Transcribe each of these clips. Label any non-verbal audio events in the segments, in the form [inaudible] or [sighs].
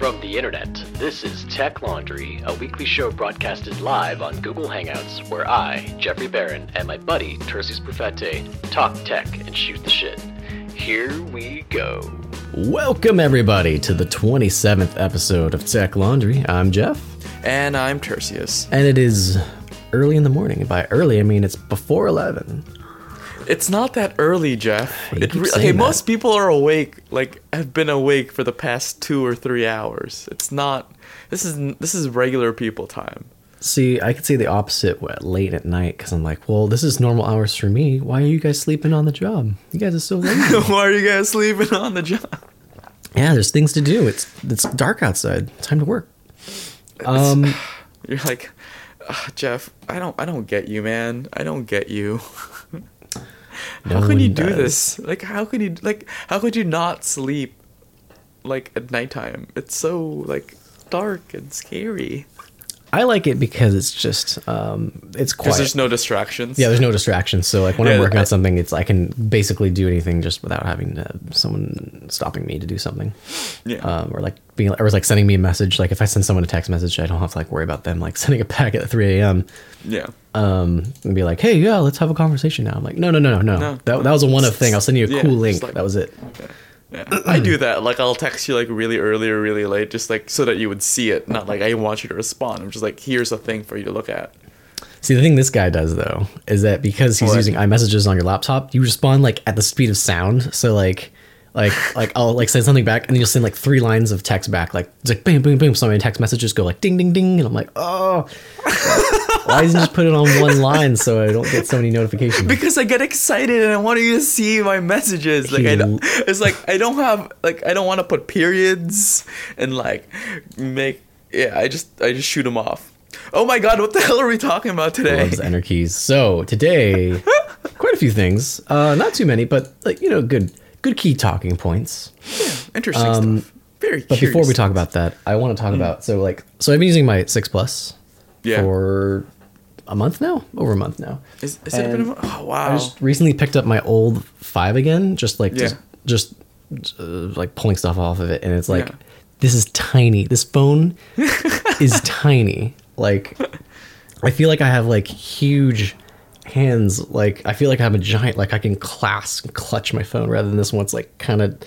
From the internet, this is Tech Laundry, a weekly show broadcasted live on Google Hangouts where I, Jeffrey Barron, and my buddy, Tertius Perfette, talk tech and shoot the shit. Here we go. Welcome, everybody, to the 27th episode of Tech Laundry. I'm Jeff, And I'm Tertius. and it is early in the morning. And by early, I mean it's before 11. It's not that early, Jeff. It re- okay, that. most people are awake, like have been awake for the past two or three hours. It's not. This is this is regular people time. See, I could say the opposite late at night because I'm like, well, this is normal hours for me. Why are you guys sleeping on the job? You guys are so late. [laughs] Why are you guys sleeping on the job? yeah, there's things to do. It's it's dark outside. Time to work. Um, [sighs] You're like, "Ugh, Jeff. I don't. I don't get you, man. I don't get you. [laughs] No how can you do does. this? Like, how could you like? How could you not sleep? Like at nighttime, it's so like dark and scary. I like it because it's just um, it's Because quiet. there's no distractions. Yeah, there's no distractions. So like when I'm working I- on something, it's I can basically do anything just without having to, someone stopping me to do something. Yeah. Um, or like being or like sending me a message. Like if I send someone a text message, I don't have to like worry about them like [laughs] sending a packet at 3 a.m. yeah. Um, and be like, hey, yeah, let's have a conversation now. I'm like, no, no, no, no, no. No. that, that was a one of thing. I'll send you a Yeah, cool link. like- that was it. Yeah, I do that. Like I'll text you like really early or really late, just like so that you would see it. Not like I want you to respond. I'm just like, here's a thing for you to look at. See, the thing this guy does though is that because he's What? using iMessages on your laptop, you respond like at the speed of sound. So like, like, like I'll like send something back, and then you'll send like three lines of text back. Like it's like boom, boom, boom. So my text messages go like ding, ding, ding, and I'm like, oh, why doesn't he just put it on one line so I don't get so many notifications? Because I get excited and I want you to see my messages. Like I, don't- it's like I don't have like I don't want to put periods and like make yeah. I just I just shoot them off. Oh my god, what the hell are we talking about today? Loves enter keys. So today, quite a few things. Uh, not too many, but like you know, good, good key talking points. Yeah, Interesting Um, stuff. Very. But before we talk about that, I want to talk about so like so I've been using my six plus Yeah. for a month now, over a month now. is, is it a bit and of a, oh I wow. just recently picked up my old five again, just like Yeah. just just uh, like pulling stuff off of it, and it's like Yeah. this is tiny. This phone [laughs] is tiny. Like I feel like I have like huge hands. Like I feel like I have a giant. Like I can clasp and clutch my phone rather than this one's like kind of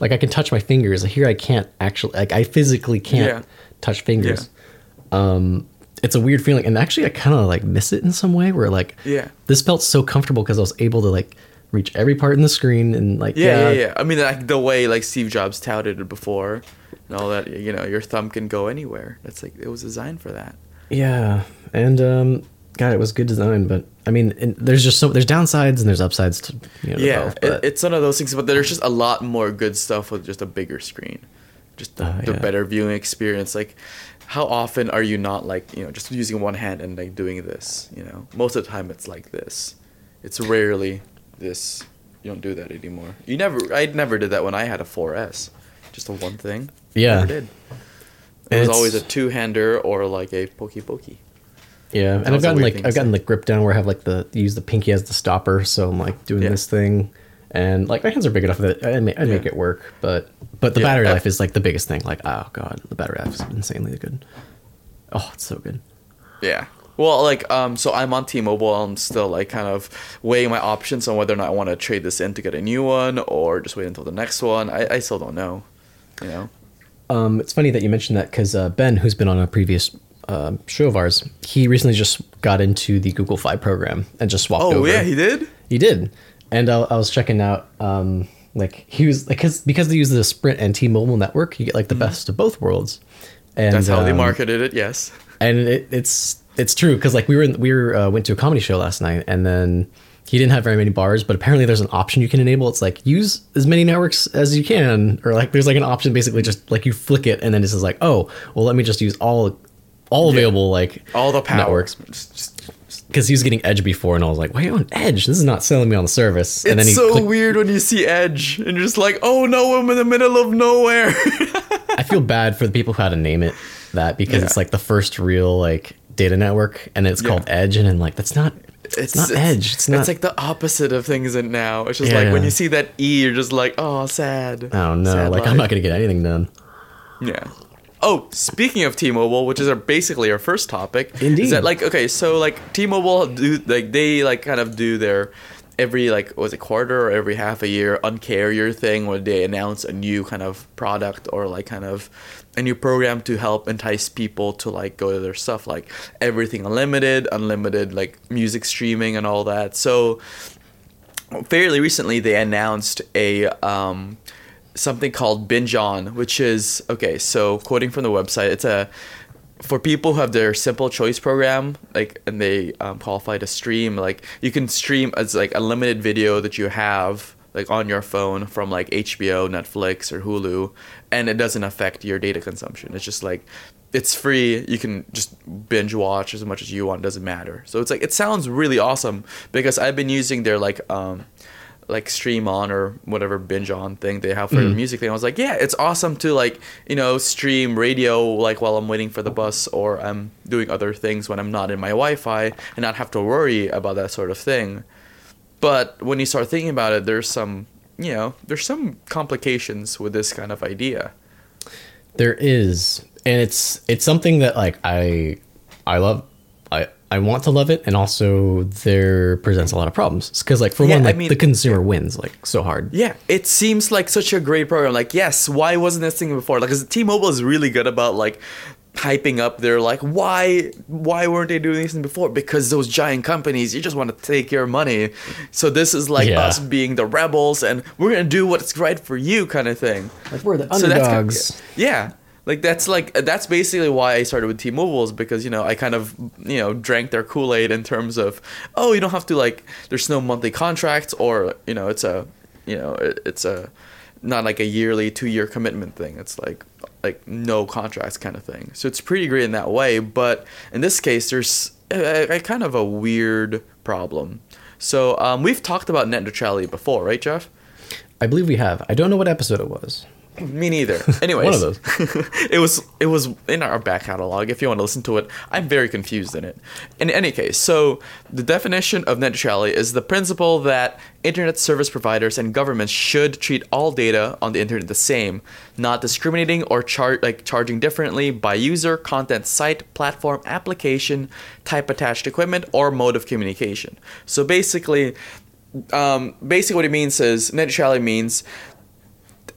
like I can touch my fingers. Here I can't actually like I physically can't Yeah. touch fingers. Um, it's a weird feeling, and actually I kind of like miss it in some way. Where like Yeah. this felt so comfortable because I was able to like reach every part in the screen and like Yeah, yeah, yeah. I mean, like the way like Steve Jobs touted it before, and all that. You know, your thumb can go anywhere. That's like it was designed for that. Yeah, and um, God, it was good design, but I mean, there's just so there's downsides and there's upsides to you know, to Yeah, both, it's one of those things. But there's just a lot more good stuff with just a bigger screen, just the, Oh, the yeah. better viewing experience. Like, how often are you not like you know just using one hand and like doing this? You know, most of the time it's like this. It's rarely this. You don't do that anymore. You never. I never did that when I had a 4S. Just a one thing. Yeah. Never did. It was always a two-hander or like a pokey pokey. Yeah, and I've gotten like I've gotten the grip down where I have like the use the pinky as the stopper, so I'm like doing Yeah. this thing, and like my hands are big enough that I make, I make Yeah. it work, but but the Yeah, battery I- life is like the biggest thing. Like oh god, the battery life is insanely good. Oh, it's so good. Yeah. Well, like, um, so I'm on T-Mobile. I'm still like kind of weighing my options on whether or not I want to trade this in to get a new one or just wait until the next one. I, I still don't know. You know. Um, it's funny that you mentioned that because uh, Ben, who's been on a previous show of ours, he recently just got into the Google Fi program and just swapped Oh over. yeah, he did. He did, and I, I was checking out. Um, like he was like because because they use the Sprint and T-Mobile network, you get like the best of both worlds. And Mm-hmm. That's how they um, marketed it. Yes. and it, it's it's true because like we were in, we were uh, went to a comedy show last night, and then he didn't have very many bars, but apparently there's an option you can enable. It's like use as many networks as you can, or like there's like an option basically just like you flick it, and then it's just like oh well let me just use all all available like All the power. networks because he was getting Edge before, and I was like, wait on Edge, this is not selling me on the service. It's and then he so clicked- weird when you see Edge and you're just like, oh no, I'm in the middle of nowhere. [laughs] I feel bad for the people who had to name it that because Yeah. it's like the first real like data network, and it's called Edge, and then like that's not it's, not Edge. It's not. It's like the opposite of things in now. It's just like when you see that E, you're just like, oh, sad. I don't know. Sad Like I'm not gonna get anything done. Yeah. Oh, speaking of T-Mobile, which is our, basically our first topic, Indeed. is that like okay, so like T-Mobile do like they like kind of do their every like was it quarter or every half a year uncarrier thing where they announce a new kind of product or like kind of a new program to help entice people to like go to their stuff like everything unlimited, unlimited like music streaming and all that. So fairly recently they announced a um, something called binge on which is okay so quoting from the website it's a for people who have their simple choice program like and they um, qualify to stream like you can stream as like a limited video that you have like on your phone from like hbo netflix or hulu and it doesn't affect your data consumption. It's just like it's free. You can just binge watch as much as you want. Doesn't matter. So it's like it sounds really awesome because i've been using their like um like stream on or whatever binge on thing they have for the mm. music thing. I was like, yeah, it's awesome to like, you know, stream radio like while I'm waiting for the bus or I'm doing other things when I'm not in my Wi-Fi and not have to worry about that sort of thing. But when you start thinking about it, there's some, you know, there's some complications with this kind of idea. There is, and it's it's something that like I I love. I I want to love it, and also there presents a lot of problems because like for Yeah, one, I like mean- the consumer wins like so hard. Yeah, it seems like such a great program. Like, yes, why wasn't this thing before? Like, because T-Mobile is really good about like hyping up their like why why weren't they doing this thing before because those giant companies you just want to take your money so this is like Yeah. us being the rebels and we're gonna do what's right for you kind of thing Like we're the So that's kind- underdogs. yeah. Like that's like that's basically why I started with T-Mobile is because you know I kind of you know drank their Kool-Aid in terms of oh you don't have to like there's no monthly contracts or you know it's a you know it, it's a not like a yearly two year commitment thing it's like like no contracts kind of thing so it's pretty great in that way but in this case there's a, a kind of a weird problem so um, we've talked about net neutrality before right Jeff I believe we have. I don't know what episode it was. Me neither. Anyways, [laughs] One of those. [laughs] it was it was in our back catalog. If you want to listen to it, I'm very confused in it. In any case, so the definition of net neutrality is the principle that internet service providers and governments should treat all data on the internet the same, not discriminating or char- like charging differently by user, content, site, platform, application, type attached equipment, or mode of communication. So basically. Um, basically, what it means is net neutrality means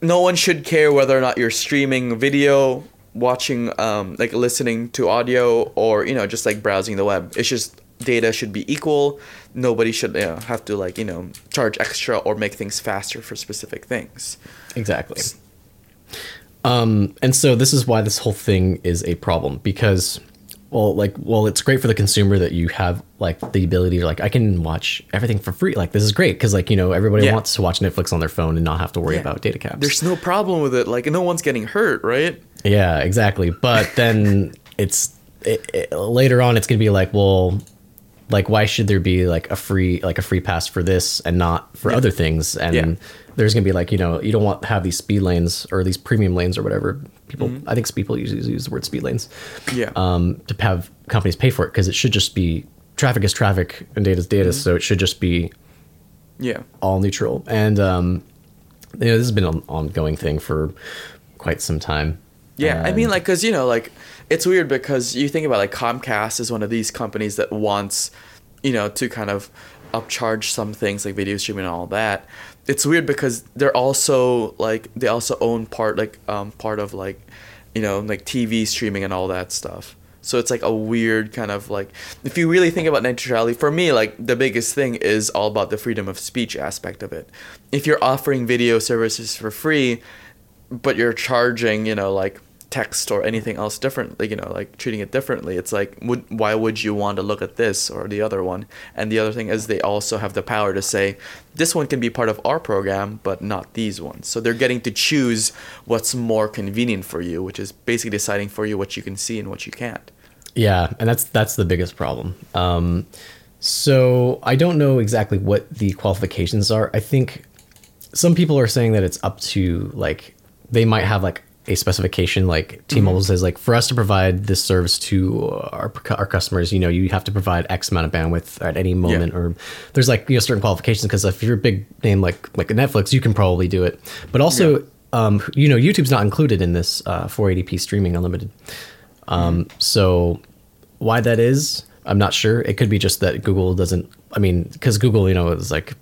no one should care whether or not you're streaming video, watching, um, like listening to audio, or you know, just like browsing the web. It's just data should be equal. Nobody should you know, have to like you know charge extra or make things faster for specific things. Exactly. Um, and so this is why this whole thing is a problem because, well, like, well, it's great for the consumer that you have like the ability to like, I can watch everything for free. Like, this is great because like you know everybody Yeah. wants to watch Netflix on their phone and not have to worry Yeah. about data caps. There's no problem with it. Like no one's getting hurt, right? Yeah, exactly. But then [laughs] it's it, it, later on, it's gonna be like, well, like why should there be like a free like a free pass for this and not for Yeah. other things? And there's gonna be like you know you don't want to have these speed lanes or these premium lanes or whatever. People, I think people usually use the word speed lanes. Yeah. Um, to have companies pay for it because it should just be traffic is traffic and data is data, so it should just be yeah. all neutral. And um, you know this has been an ongoing thing for quite some time. Yeah, I mean, like, cause you know, like, it's weird because you think about like Comcast is one of these companies that wants, you know, to kind of upcharge some things like video streaming and all that. It's weird because they're also like they also own part like um part of like, you know, like TV streaming and all that stuff. So it's like a weird kind of like if you really think about net neutrality, for me, like the biggest thing is all about the freedom of speech aspect of it. If you're offering video services for free, but you're charging, you know, like text or anything else differently, you know, like treating it differently. It's like, would why would you want to look at this or the other one? And the other thing is they also have the power to say, this one can be part of our program, but not these ones. So they're getting to choose what's more convenient for you, which is basically deciding for you what you can see and what you can't. Yeah, and that's that's the biggest problem. Um, so I don't know exactly what the qualifications are. I think some people are saying that it's up to like they might have like a specification like T-Mobile says like for us to provide this service to our our customers, you know, you have to provide X amount of bandwidth at any moment, or there's like you know certain qualifications because if you're a big name like like Netflix, you can probably do it. But also, um, you know, YouTube's not included in this uh, 480p streaming unlimited. Um, so why that is, I'm not sure. It could be just that Google doesn't. I mean, because Google, you know, is like,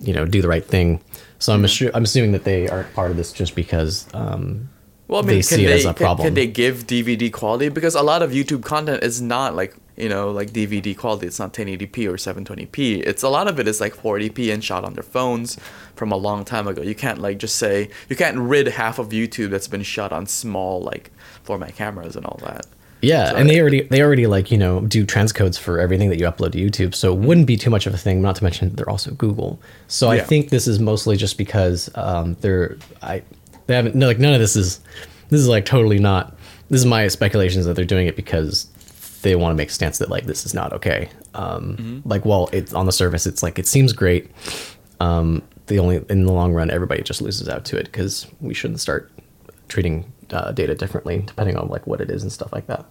you know, do the right thing. So I'm assu- I'm assuming that they aren't part of this just because um, Well, I mean, they can see it they, as a can- problem. Can, they give DVD quality? Because a lot of YouTube content is not like you know like DVD quality. It's not 1080p or 720p. It's a lot of it is like 480p and shot on their phones from a long time ago. You can't like just say you can't rid half of YouTube that's been shot on small like format cameras and all that. Yeah, So and they already they already like you know do transcodes for everything that you upload to YouTube, so it wouldn't be too much of a thing. Not to mention they're also Google, so I think this is mostly just because um, they're I they haven't no like none of this is this is like totally not. This is my speculations that they're doing it because they want to make a stance that like this is not okay. Um, Mm-hmm. Like, well, it's on the surface, it's like it seems great. Um, the only in the long run, everybody just loses out to it because we shouldn't start treating uh, data differently depending on like what it is and stuff like that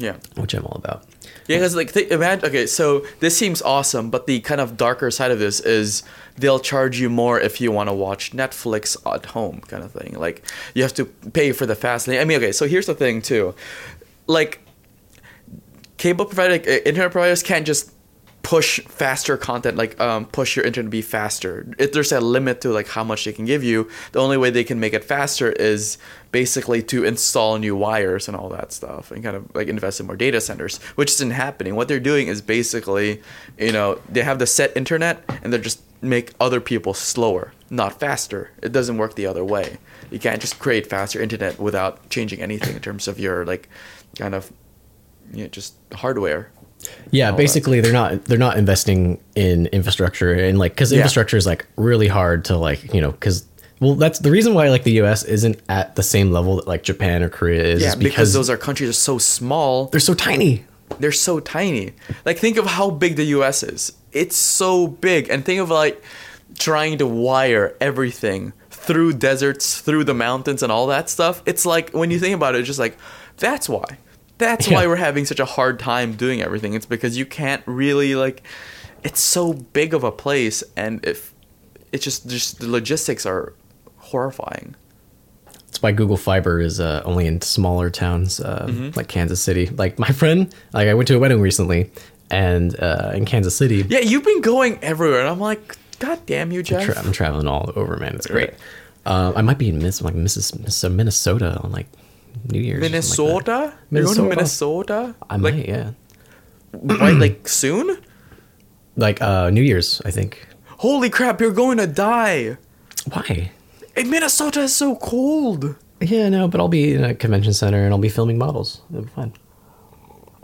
Yeah. which I'm all about. Yeah, because like th- imagine. Okay, so this seems awesome, but the kind of darker side of this is they'll charge you more if you want to watch Netflix at home, kind of thing. Like you have to pay for the fast lane. I mean, okay, so here's the thing too, like cable provider, like, internet providers can't just push faster content like um, push your internet to be faster. If there's a limit to like how much they can give you the only way they can make it faster is basically to install new wires and all that stuff and kind of like invest in more data centers which isn't happening. What they're doing is basically you know they have the set internet and they're just make other people slower not faster. It doesn't work the other way. You can't just create faster internet without changing anything in terms of your like kind of you know, just hardware Yeah, that uh, basically they're not they're not investing in infrastructure and like because Yeah. infrastructure is like really hard to like you know because well that's the reason why like the U.S. isn't at the same level that like Japan or Korea is. Yeah, is because, those are countries are so small. they're so tiny. They're so tiny. Like think of how big the US is. It's so big. And think of like trying to wire everything through deserts, through the mountains and all that stuff. It's like when you think about it, it's just like that's why. That's why we're having such a hard time doing everything. It's because you can't really like it's so big of a place and if it's just just the logistics are horrifying. That's why Google Fiber is uh, only in smaller towns uh, Mm-hmm. like Kansas City. Like my friend, like I went to a wedding recently, and uh, in Kansas City, Yeah, you've been going everywhere and I'm like God damn you, Jeff. tra- I'm traveling all over, man. It's great. Right. Uh, I might be in Miss, like Missis, Miss, Minnesota on like New Year's. something like. Minnesota? You're going to Minnesota. Minnesota? I like, might, yeah. right, like soon? Like uh, New Year's, I think. Holy crap, you're going to die. Why? And Minnesota is so cold. Yeah, no, but I'll be in a convention center and I'll be filming models. It'll be fun.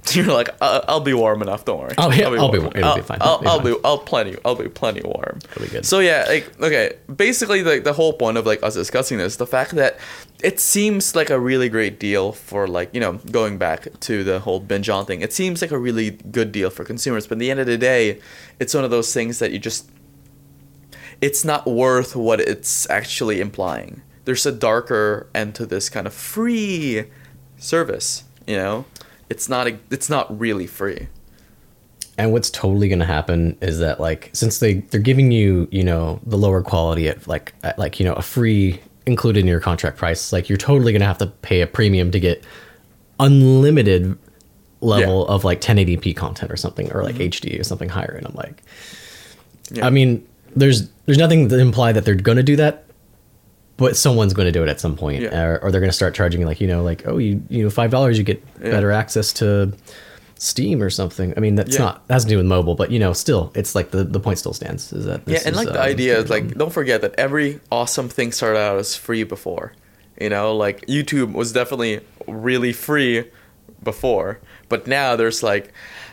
[laughs] You're like, I'll, I'll be warm enough. Don't worry. Oh, yeah, I'll be warm. wa- it'll I'll, be fine. I'll, be I'll fine. be, I'll plenty, I'll be plenty warm. It'll be good. So yeah, like, okay, basically, like the whole point of like us discussing this, the fact that it seems like a really great deal for like you know going back to the whole binge on thing. It seems like a really good deal for consumers, but at the end of the day, it's one of those things that you just it's not worth what it's actually implying. There's a darker end to this kind of free service, you know? It's not a, it's not really free. And what's totally going to happen is that like since they they're giving you you know the lower quality at like at like you know a free included in your contract price, like you're totally going to have to pay a premium to get unlimited level Yeah. Mm-hmm. of like 1080p content or something or like HD or something higher. And I'm like, Yeah. I mean, there's there's nothing to imply that they're going to do that, but someone's going to do it at some point, Yeah. or, or they're going to start charging you like you know like oh you you know five dollars you get Yeah. better access to Steam or something. I mean that's Yeah. not that has to do with mobile, but you know still it's like the the point still stands is that Yeah, and is, like the um, idea is like don't forget that every awesome thing started out as free before. You know, like YouTube was definitely really free before, but now there's like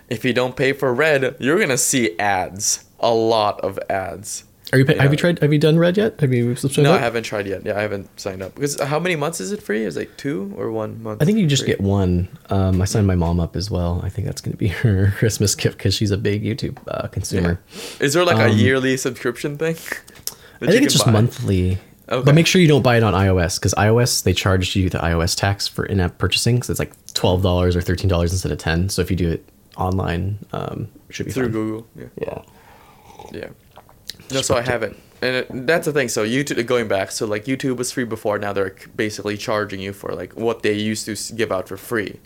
if you don't pay for Red, you're going to see ads. A lot of ads. Are you pay- have you tried have you done Red yet? Have you subscribed? No, I haven't tried yet. Yeah, I haven't signed up. Because how many months is it free? Is it like 2 or 1 month? I think you just free? get one. Um, I signed my mom up as well. I think that's going to be [laughs] her Christmas gift because she's a big YouTube uh, consumer. Is there like a Um, yearly subscription thing? I think it's just buy? monthly. Okay. But make sure you don't buy it on iOS because iOS they charge you the iOS tax for in-app purchasing. So it's like twelve dollars or thirteen dollars instead of ten. So if you do it online, um, it should be through fine. Google. Yeah. Yeah. Yeah. No, so I haven't. and it, that's the thing. So YouTube going back, so like YouTube was free before. Now they're basically charging you for like what they used to give out for free.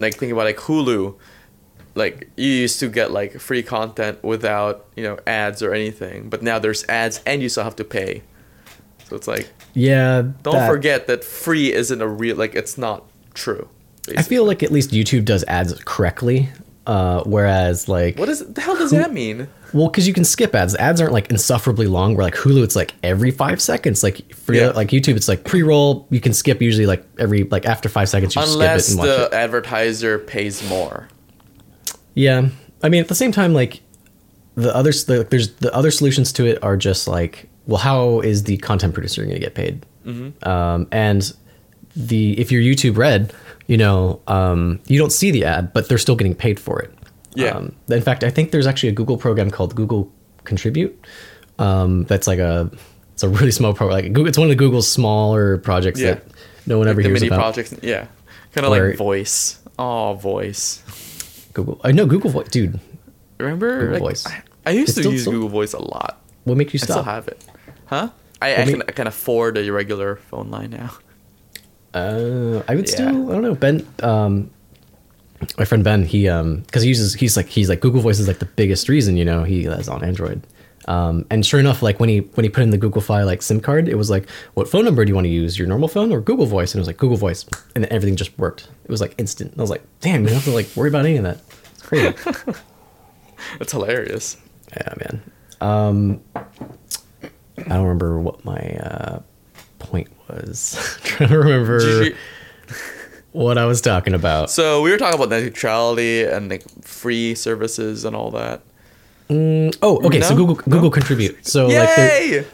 Like think about like Hulu, like you used to get like free content without you know ads or anything, but now there's ads and you still have to pay. So it's like Yeah. don't that- forget that free isn't a real like it's not true. I feel like at least YouTube does ads correctly. Uh, whereas like What is the hell does that mean? Well, because you can skip ads. Ads aren't like insufferably long. Where like Hulu, it's like every five seconds. Like for Yeah. like YouTube, it's like pre-roll. You can skip usually like every like after five seconds. You Unless skip it and watch the it. advertiser pays more. Yeah, I mean at the same time, like the other the, there's the other solutions to it are just like, well, how is the content producer going to get paid? Mm-hmm. Um, and the if you're YouTube Red, you know, um, you don't see the ad, but they're still getting paid for it. Yeah. Um, in fact, I think there's actually a Google program called Google Contribute. Um, that's like a it's a really small program. Like Google, it's one of the Google's smaller projects Yeah. that no one ever the hears mini about. projects, yeah, kind of like voice. Oh, voice. Google, I know Google Voice, dude. Remember Google like, Voice. I, I used It's to use still- Google Voice a lot. What makes you stop? I still have it. Huh? I, I can I can afford a regular phone line now. Uh, I would Yeah. still. I don't know. Ben, um, my friend Ben, he um, because he uses he's like he's like Google Voice is like the biggest reason you know he has on Android. Um, and sure enough, like when he when he put in the Google Fi like SIM card, it was like, what phone number do you want to use? Your normal phone or Google Voice? And it was like Google Voice, and then everything just worked. It was like instant. And I was like, damn, you don't have to like worry about any of that. It's crazy. [laughs] That's hilarious. yeah, man. Um, I don't remember what my uh, point was. [laughs] trying to remember you- what I was talking about. so we were talking about neutrality and like free services and all that. Oh, okay. So Google Google No? contribute. So like, Yay!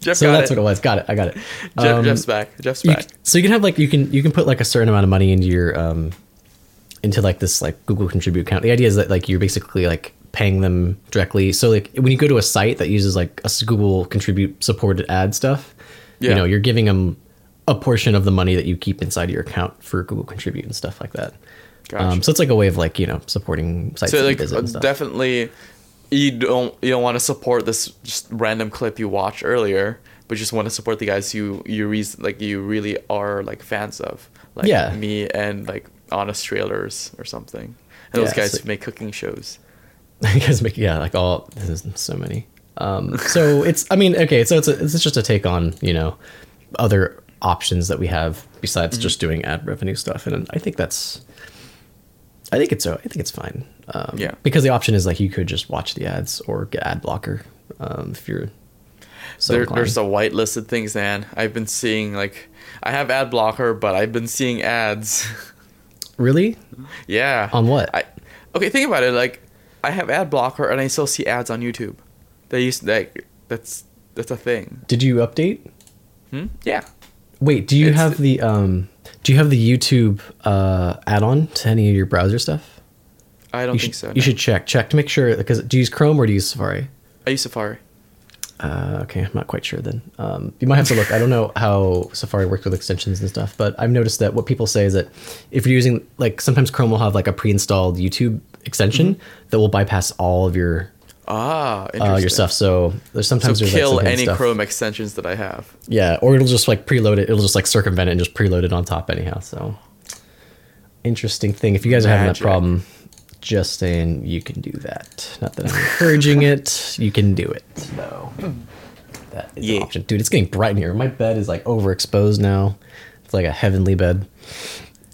Jeff so got that's it. what it was. Got it. I got it. Jeff, Um, Jeff's back. Jeff's back. c- so you can have like you can you can put like a certain amount of money into your um into like this like Google Contribute account. The idea is that like you're basically like paying them directly. So like when you go to a site that uses like a Google Contribute supported ad stuff, you know, you're giving them a portion of the money that you keep inside of your account for Google Contribute and stuff like that. Um, so it's like a way of like you know supporting sites so like uh, definitely you don't you don't want to support this just random clip you watched earlier but just want to support the guys you you re- like you really are like fans of like Yeah. me and like honest trailers or something and those Yeah, guys so- make cooking shows [laughs] I guess make yeah, like all there's so many. Um, so it's I mean okay, so it's a, it's just a take on you know other options that we have besides Mm-hmm. just doing ad revenue stuff, and I think that's I think it's I think it's fine. Um, Yeah. because the option is like you could just watch the ads or get ad blocker um, if you're so there, there's a whitelisted things man i've been seeing like i have ad blocker but i've been seeing ads [laughs] really yeah On what? I, okay think about it like i have ad blocker and i still see ads on youtube they used like that's that's a thing did you update? hmm? yeah Wait, do you It's- have the um do you have the YouTube uh, add-on to any of your browser stuff? I don't you think should, so. You should check check to make sure because do you use Chrome or do you use Safari? I use Safari. Uh, okay, I'm not quite sure then. Um, you might have to look. I don't know how Safari works with extensions and stuff, but I've noticed that what people say is that if you're using like sometimes Chrome will have like a pre-installed YouTube extension that will bypass all of your Ah, uh, your stuff. So there's So sometimes there's kill hidden any stuff. Chrome extensions that I have. Yeah, or it'll just like preload it. It'll just like circumvent it and just preload it on top anyhow. So interesting thing. If you guys are having that problem, just saying you can do that. Not that I'm encouraging it. You can do it. So that is Yeah. an option. Dude, it's getting bright in here. My bed is like overexposed now. It's like a heavenly bed.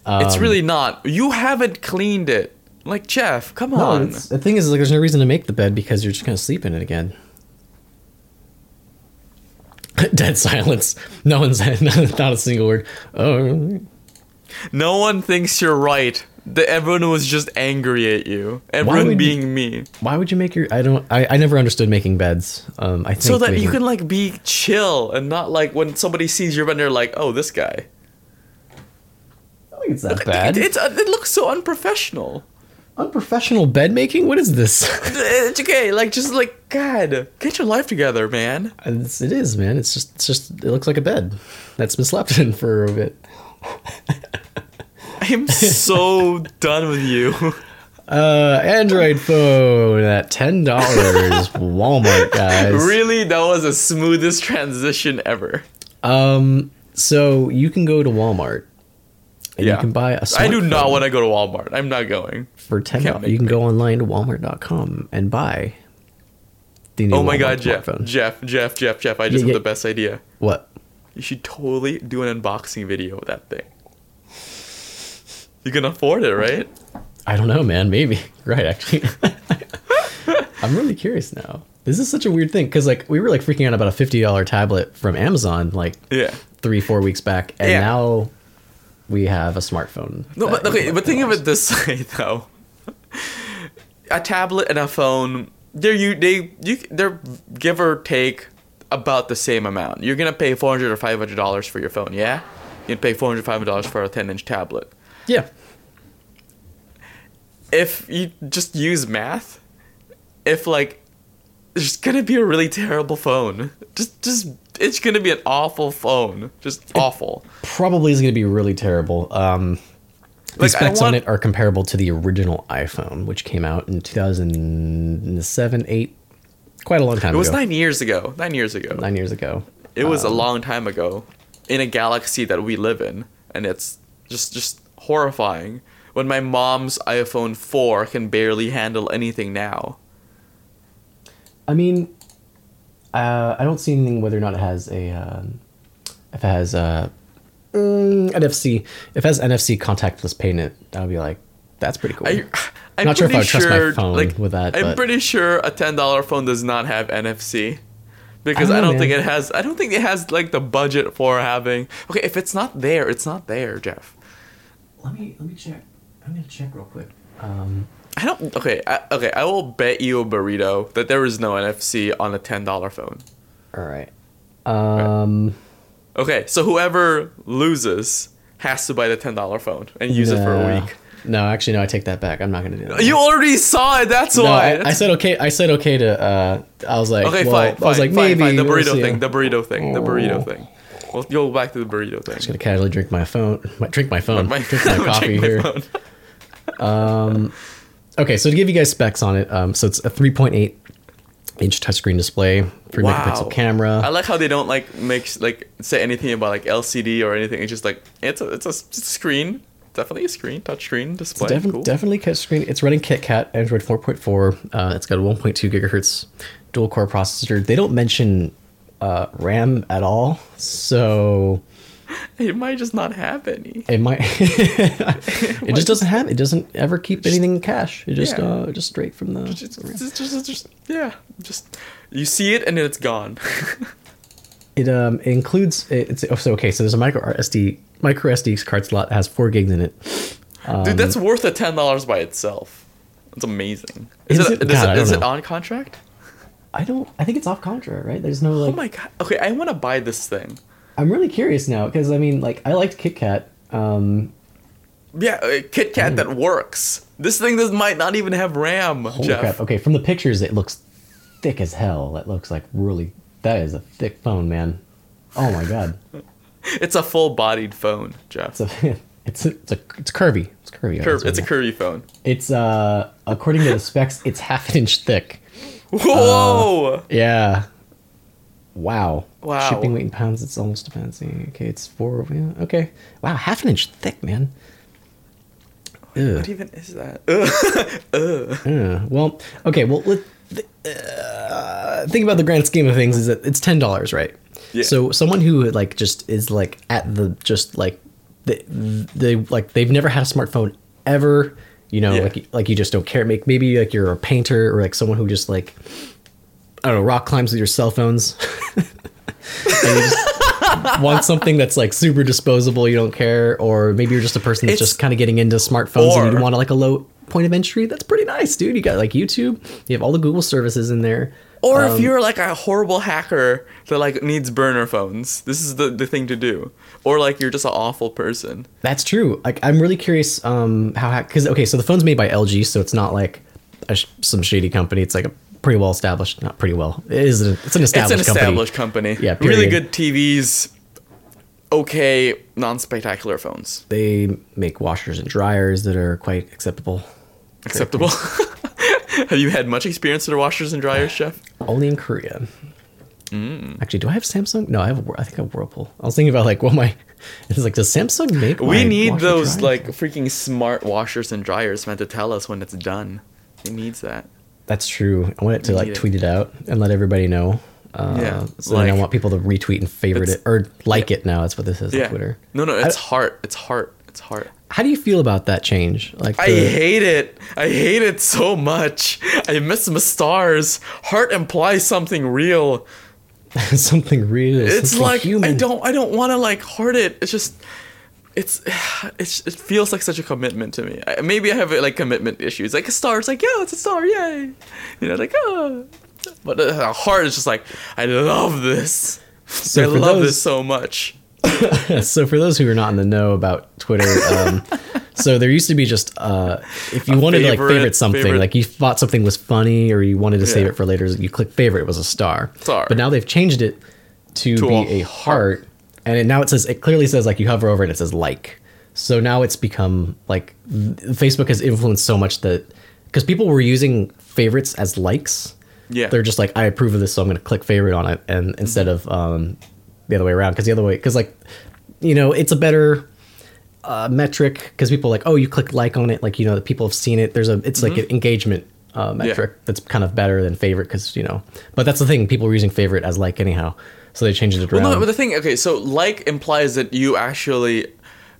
it's Um, really not. You haven't cleaned it. Like Jeff, come No, on. the thing is, like, there's no reason to make the bed because you're just gonna sleep in it again. [laughs] Dead silence. No one's [laughs] not a single word. Oh, No one thinks you're right. The, everyone was just angry at you. Everyone would you- being me. why would you make your? I don't. I, I never understood making beds. Um, I think So that you can like be chill and not like when somebody sees your bed, they're like, "Oh, this guy." I don't think it's that bad. It, it's, uh, it looks so unprofessional. Unprofessional bed making. What is this? [laughs] It's okay. Like just like God, get your life together, man. it's, it is, man. It's just. It's just. It looks like a bed that's been slept in for a bit. [laughs] I am so done with you. [laughs] Uh, Android phone at ten dollars, Walmart guys. Really, that was the smoothest transition ever. Um, so you can go to Walmart and Yeah. you can buy a. I do not want to go to Walmart. I'm not going. for ten. dollars. You can me. go online to Walmart.com and buy. The new Oh my Walmart god, Jeff, smartphone. Jeff, Jeff, Jeff, Jeff! I just Yeah, have yeah. the best idea. What? You should totally do an unboxing video of that thing. You can afford it, right? I don't know, man. Maybe [laughs] right. Actually, [laughs] I'm really curious now. This is such a weird thing because like we were like freaking out about a fifty dollar tablet from Amazon like Yeah. three four weeks back, and Yeah. now we have a smartphone. No, but okay, but think of it this [laughs] way though. A tablet and a phone, they're you they you they're give or take about the same amount. You're gonna pay four hundred or five hundred dollars for your phone, yeah? You'd pay four hundred five hundred dollars for a ten inch tablet. Yeah. If you just use math, if like there's gonna be a really terrible phone. Just just it's gonna be an awful phone. Just awful. probably is going to be really terrible. Um, the Like, specs on it are comparable to the original iPhone, which came out in 2007, 8, quite a long time ago. It was ago. nine years ago. Nine years ago. Nine years ago. It was a Um, long time ago in a galaxy that we live in, and it's just just horrifying when my mom's iPhone 4 can barely handle anything now. I mean, uh, I don't see anything whether or not it has a, um, if it has uh, mm, NFC. If it has NFC contactless payment, that would be like, that's pretty cool. I, I'm Not sure if I would pretty trust my phone like, with that, I'm but- pretty sure a ten dollar phone does not have NFC. Because I I don't don't, know, think man. it has. I don't think it has like the budget for having. Okay, if it's not there, it's not there, Jeff. let me let me check. I'm gonna check real quick. Um, I don't. Okay, I, okay. I will bet you a burrito that there is no NFC on a ten dollar phone. all right. Um, Okay, so whoever loses has to buy the ten dollar phone and use it for a no. week. No, actually, no. I take that back. I'm not gonna do that. You already saw it. That's No, why. I, I said okay. I said okay to. Uh, I was like, okay, well, fine, fine. I was like, fine, maybe fine. The we'll burrito see. thing. The burrito thing. The burrito thing. We'll go back to the burrito thing. just gonna casually drink my phone. My, drink my phone. My- [laughs] drink my coffee here. phone. Okay, so to give you guys specs on it, um, so it's a 3.8 inch touchscreen display, three megapixel camera. I like how they don't like make like say anything about like LCD or anything. It's just like it's a it's a, screen. Definitely a screen, touch screen display. Defi- cool. Definitely a touchscreen. It's running KitKat Android 4.4. Uh, it's got a 1.2 gigahertz dual core processor. They don't mention uh, RAM at all, so [laughs] It might just not have any. it might. [laughs] it just doesn't have. It doesn't ever keep anything in cache. It just Yeah. uh, just straight from the. Just, just, just, just, yeah, just you see it and it's gone. [laughs] It um it includes it's oh, so okay. So there's a micro SD micro SD card slot that has four gigs in it. Um, Dude, that's worth a ten dollars by itself. That's amazing. Is, Is it? it? is God, is it on contract? I don't. I think it's off contract, right? There's no like. Oh my god. Okay, I want to buy this thing. I'm really curious now because I mean, like, I liked KitKat. Um, Yeah, a Kit Kat that works. This thing this might not even have RAM, holy Jeff. crap! Okay, from the pictures, it looks thick as hell. That looks like really. That is a thick phone, man. Oh my god. [laughs] It's a full-bodied phone, Jeff. It's a. [laughs] It's a, it's a it's curvy. It's curvy. Curve, It's it's a curvy phone. It's uh according to the specs, it's half an inch thick. [laughs] Whoa! Yeah. Wow. Wow. Shipping weight in pounds, it's almost a fancy. Okay, it's four. Yeah, okay. Wow, half an inch thick, man. Ugh. what even is that? [laughs] Ugh. Uh, well, okay. Well, let, uh, think about the grand scheme of things. Is that it's ten dollars, right? Yeah. So someone who like just is like at the just like they, they like they've never had a smartphone ever. You know, Yeah. like like you just don't care. Make maybe like you're a painter or like someone who just like I don't know rock climbs with your cell phones. [laughs] and you just want something that's like super disposable. You don't care, or maybe you're just a person that's It's- just kind of getting into smartphones and you want like a low point of entry. That's pretty nice, dude. You got like YouTube. You have all the Google services in there. Or Um, if you're like a horrible hacker that like needs burner phones, this is the, the thing to do. Or like you're just an awful person. That's true. Like I'm really curious um how because okay, so the phone's made by LG, so it's not like sh- some shady company. It's like a pretty well established, not pretty well. It is. A, it's an established it's an company. established company. Yeah, Really good TVs. Okay, non-spectacular phones. They make washers and dryers that are quite acceptable. Acceptable. [laughs] Have you had much experience with washers and dryers, [sighs] Jeff? Only in Korea. Mm. Actually, do I have Samsung? No, I have. A, I think I have Whirlpool. I was thinking about like what my. [laughs] It's like does Samsung make? We need those like freaking smart washers and dryers meant to tell us when it's done. It needs that. That's true. I want it to like it. tweet it out and let everybody know. Uh, Yeah, So then I want people to retweet and favorite it or like it now. That's what this is Yeah. on Twitter. No, no, it's I- heart. It's heart. It's heart. How do you feel about that change? Like I hate it. I hate it so much. I miss my stars. Heart implies something real. [laughs] something real. It's something like human. I don't. I don't want to like heart it. It's just. It's, [sighs] it's it feels like such a commitment to me. I, maybe I have like commitment issues. Like a star, it's like yeah, it's a star, yay, you know, like oh. But a heart is just like I love this. So I love those- this so much. [laughs] so for those who are not in the know about Twitter, um, [laughs] so there used to be just uh, if you A wanted to like favorite- favorite something, favorite- like you thought something was funny or you wanted to save it for later, you click favorite, it was a star. Star. But now they've changed it to, To be a a heart, and it, now it says it clearly says like you hover over it, it says like. So now it's become like Facebook has influenced so much that because people were using favorites as likes. Yeah. They're just like I approve of this, so I'm going to click favorite on it, and instead of um, the other way around, because the other way, because like you know, it's a better uh, metric because people are like, oh, you click like on it, like you know, that people have seen it. There's a, it's like an engagement uh, metric that's kind of better than favorite because you know, but that's the thing, people were using favorite as like anyhow, so they changed it around. Well, no, but the thing, okay, so like implies that you actually,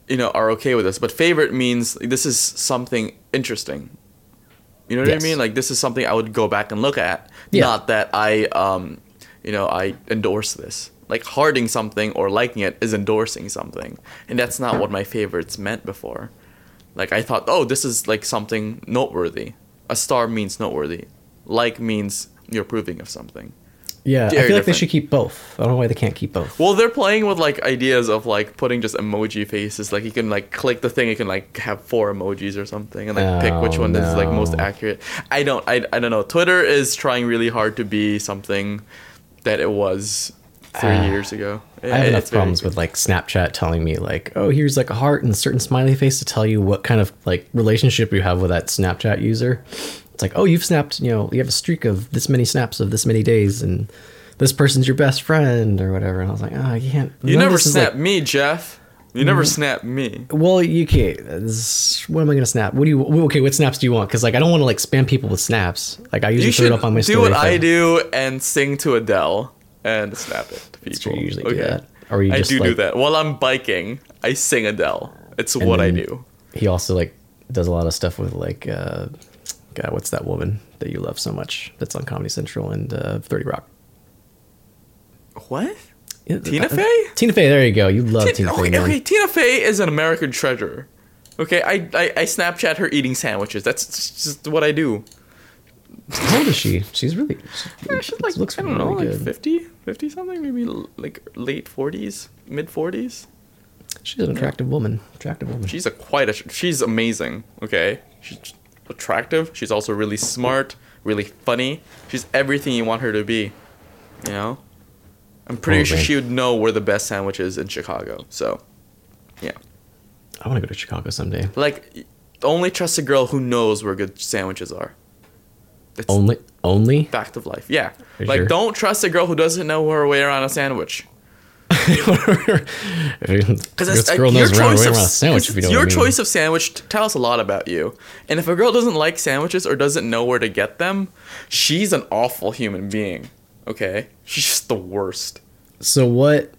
you know, are okay with this, but favorite means this is something interesting. You know what Yes. I mean? Like this is something I would go back and look at, Yeah. not that I, um, you know, I endorse this. Like hearting something or liking it is endorsing something, and that's not what my favorites meant before. Like I thought, oh, this is like something noteworthy. A star means noteworthy. Like means you're approving of something. yeah, I feel like they should keep both. I don't know why they can't keep both. Well, they're playing with like ideas of like putting just emoji faces. Like you can like click the thing, you can like have four emojis or something, and like pick which Oh, one is like most oh, accurate. I don't, I, I don't know. Twitter is trying really hard to be something that it was three Ah. years ago. I have enough problems with like Snapchat telling me like, oh, here's like a heart and a certain smiley face to tell you what kind of like relationship you have with that Snapchat user. It's like, oh, you've snapped, you know, you have a streak of this many snaps of this many days, and this person's your best friend or whatever. And I was like, oh, you can't. You never snap like- Mm-hmm. me, Jeff. You never snap me. well, you can't. What am I gonna snap? What do you? Okay, what snaps do you want? Because like I don't want to like spam people with snaps. Like I usually throw it up on my do story. what if I do and sing to Adele and snap it to That's people. true, you usually do that. Or you I do do that while I'm biking. I sing Adele. It's what I do. He also like does a lot of stuff with like, uh, God, what's that woman that you love so much? That's on Comedy Central and uh, Thirty Rock. What? Yeah, Tina uh, Fey? Tina Fey. There you go. You love Tina, Tina Fey. okay, man. okay, Tina Fey is an American treasure. Okay, I, I I Snapchat her eating sandwiches. That's just what I do. How old is she? She's really. Yeah, she's like looks I don't know, really like 50, 50 something, maybe like late forties, mid forties. She's an attractive woman. Attractive woman. She's a quite a she's amazing. Okay, she's attractive. She's also really smart, really funny. She's everything you want her to be. You know, I'm pretty Oh, sure man. she would know where the best sandwich is in Chicago. So, yeah. I want to go to Chicago someday. Like, only trust a girl who knows where good sandwiches are. It's Only, only. fact of life. Yeah. Like, sure? don't trust a girl who doesn't know her way around a sandwich. [laughs] Because this uh, girl knows around, way around a sandwich. If you know your what I mean. choice of sandwich t- tells a lot about you. And if a girl doesn't like sandwiches or doesn't know where to get them, she's an awful human being. Okay, she's just the worst. So what?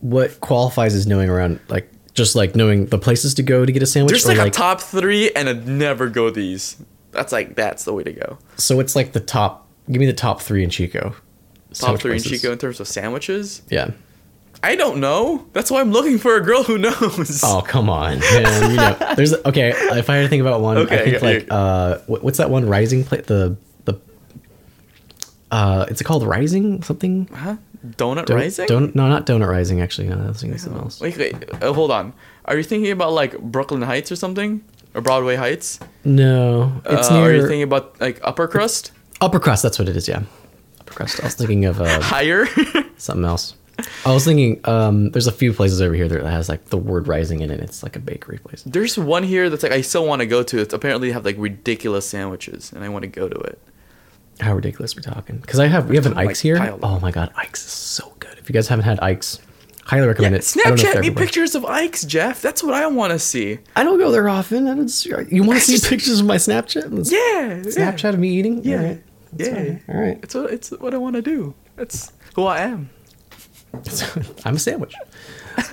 What qualifies as knowing around like just like knowing the places to go to get a sandwich? There's or, like, a top three, and a never go these. That's like that's the way to go. So it's like the top. Give me the top three in Chico. Top three in. Chico in terms of sandwiches. Yeah. I don't know. That's why I'm looking for a girl who knows. [laughs] Oh come on, man. You know, there's okay. If I had to think about one, Okay, I think okay, like uh, what's that one? Rising plate. The the. Uh, it's called Rising something. Huh? Donut Don't- Rising? Don't no, not Donut Rising. Actually, no, I was thinking something else. Wait, wait. Uh, hold on. Are you thinking about like Brooklyn Heights or something? Or Broadway Heights? No, it's uh, Are you near thinking about like Upper Crust? Upper Crust. That's what it is. Yeah, Upper Crust. I was thinking of uh, [laughs] Higher? [laughs] something else. I was thinking, um, there's a few places over here that has like the word rising in it. It's like a bakery place. There's one here that's like I still want to go to. It's apparently have like ridiculous sandwiches, and I want to go to it. How ridiculous we're talking? Because I have we have an talking, like, Ike's here. Oh my god, Ike's is so good. If you guys haven't had Ike's, highly recommend it. I don't know if Snapchat me pictures of Ike's, Jeff. That's what I want to see. I don't go there often. I don't, you want to [laughs] see just- pictures of my Snapchat? Let's- Yeah, Snapchat of me eating? Yeah. All right. That's Yeah. fine. All right. It's what it's what I want to do. That's who I am. [laughs] I'm a sandwich.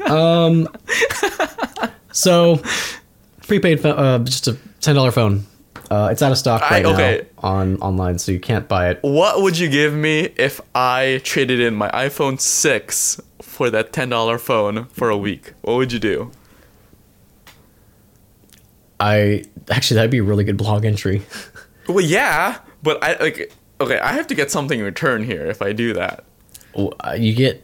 Um, [laughs] so prepaid, pho- uh, just a ten dollar phone. Uh, it's out of stock I- right okay. now on online, so you can't buy it. What would you give me if I traded in my iPhone 6 for that $10 phone for a week? What would you do? I actually that'd be a really good blog entry. [laughs] Well, yeah, but I like okay, I have to get something in return here if I do that. Well, uh, You get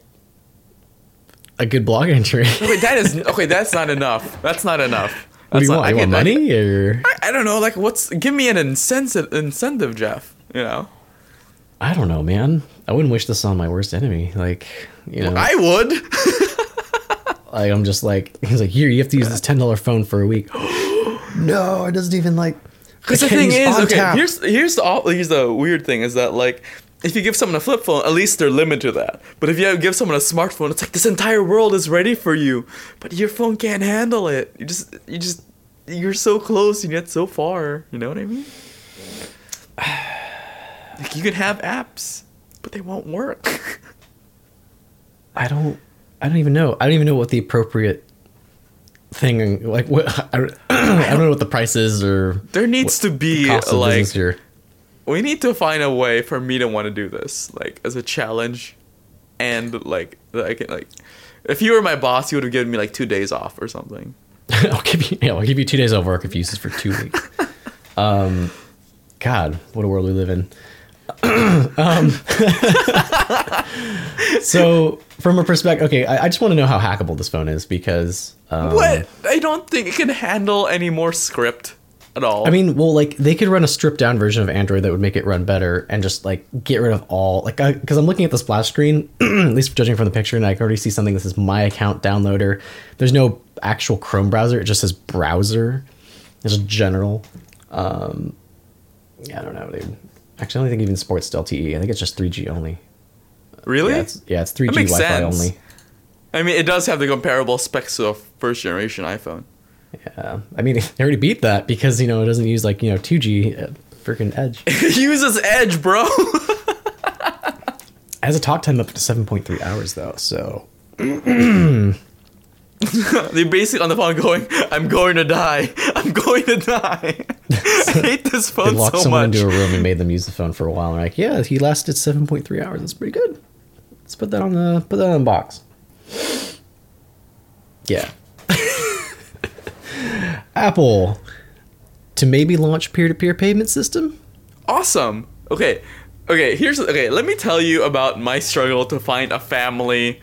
a good blog entry. [laughs] Okay, that is [laughs] okay, that's not enough. That's not enough. what do you not- want? I You want can- I- money or I, I don't know, like what's give me an incentive incentive, Jeff, you know. I don't know, man. I wouldn't wish this on my worst enemy. Like you know, I would. [laughs] like I'm just like he's like here you have to use this ten dollar phone for a week. [gasps] no, it doesn't even like. Because the thing is, okay, tap. here's here's the here's the weird thing is that like if you give someone a flip phone, at least they're limited to that. But if you give someone a smartphone, it's like this entire world is ready for you, but your phone can't handle it. You just you just you're so close and yet so far. You know what I mean? [sighs] [sighs] [sighs] Like you could have apps, but they won't work. [laughs] I don't. I don't even know. I don't even know what the appropriate thing like. What I, don't- [clears throat] I don't know what the price is or There needs to be like we need to find a way for me to want to do this like as a challenge and like that i can like if you were my boss you would have given me like two days off or something [laughs] I'll give you. Yeah, I'll give you two days of work if you use this for two weeks. [laughs] um, God, what a world we live in. Um, [coughs] so, from a perspective, okay, I, I just want to know how hackable this phone is because. Um, what i don't think it can handle any more script at all I mean, well, like they could run a stripped down version of Android that would make it run better, and just like get rid of all like because I'm looking at the splash screen, [clears throat] at least judging from the picture, and I can already see something that says My Account Downloader. There's no actual Chrome browser; it just says Browser. It's just general. Um, yeah, I don't know, dude. Actually, I don't think even supports LTE. I think it's just 3G only. really Yeah, it's, yeah, it's 3G makes Wi-Fi sense. only. i mean it does have the comparable specs of first generation iphone Yeah, I mean, [laughs] they already beat that because you know it doesn't use like you know 2G, uh, freaking Edge. [laughs] it uses edge bro [laughs] It has a talk time up to 7.3 hours though, so [clears throat] [laughs] they're basically on the phone going i'm going to die i'm going to die [laughs] i hate this phone they locked so someone much into a room and made them use the phone for a while. And like, yeah, he lasted 7.3 hours. That's pretty good. Let's put that on the put that on the box. Yeah. [laughs] Apple to maybe launch peer-to-peer payment system. awesome. Okay, okay. Here's okay. Let me tell you about my struggle to find a family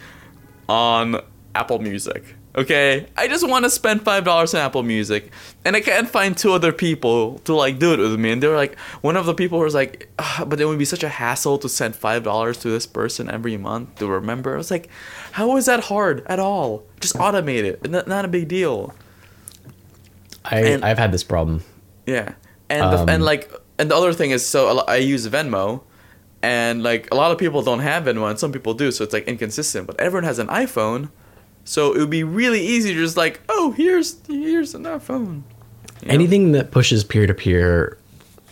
on Apple Music. Okay, I just want to spend five dollars on Apple Music, and I can't find two other people to like do it with me. And they were like, one of the people was like, "Ah, but it would be such a hassle to send five dollars to this person every month to remember. I was like, how is that hard at all? Just automate it. Not, not a big deal. I And- I've had this problem. Yeah, and the, Um, and like and the other thing is so I use Venmo, and like a lot of people don't have Venmo, and some people do, so it's like inconsistent. But everyone has an iPhone, so it would be really easy to just like, oh, here's here's an iPhone. You know? Anything that pushes peer-to-peer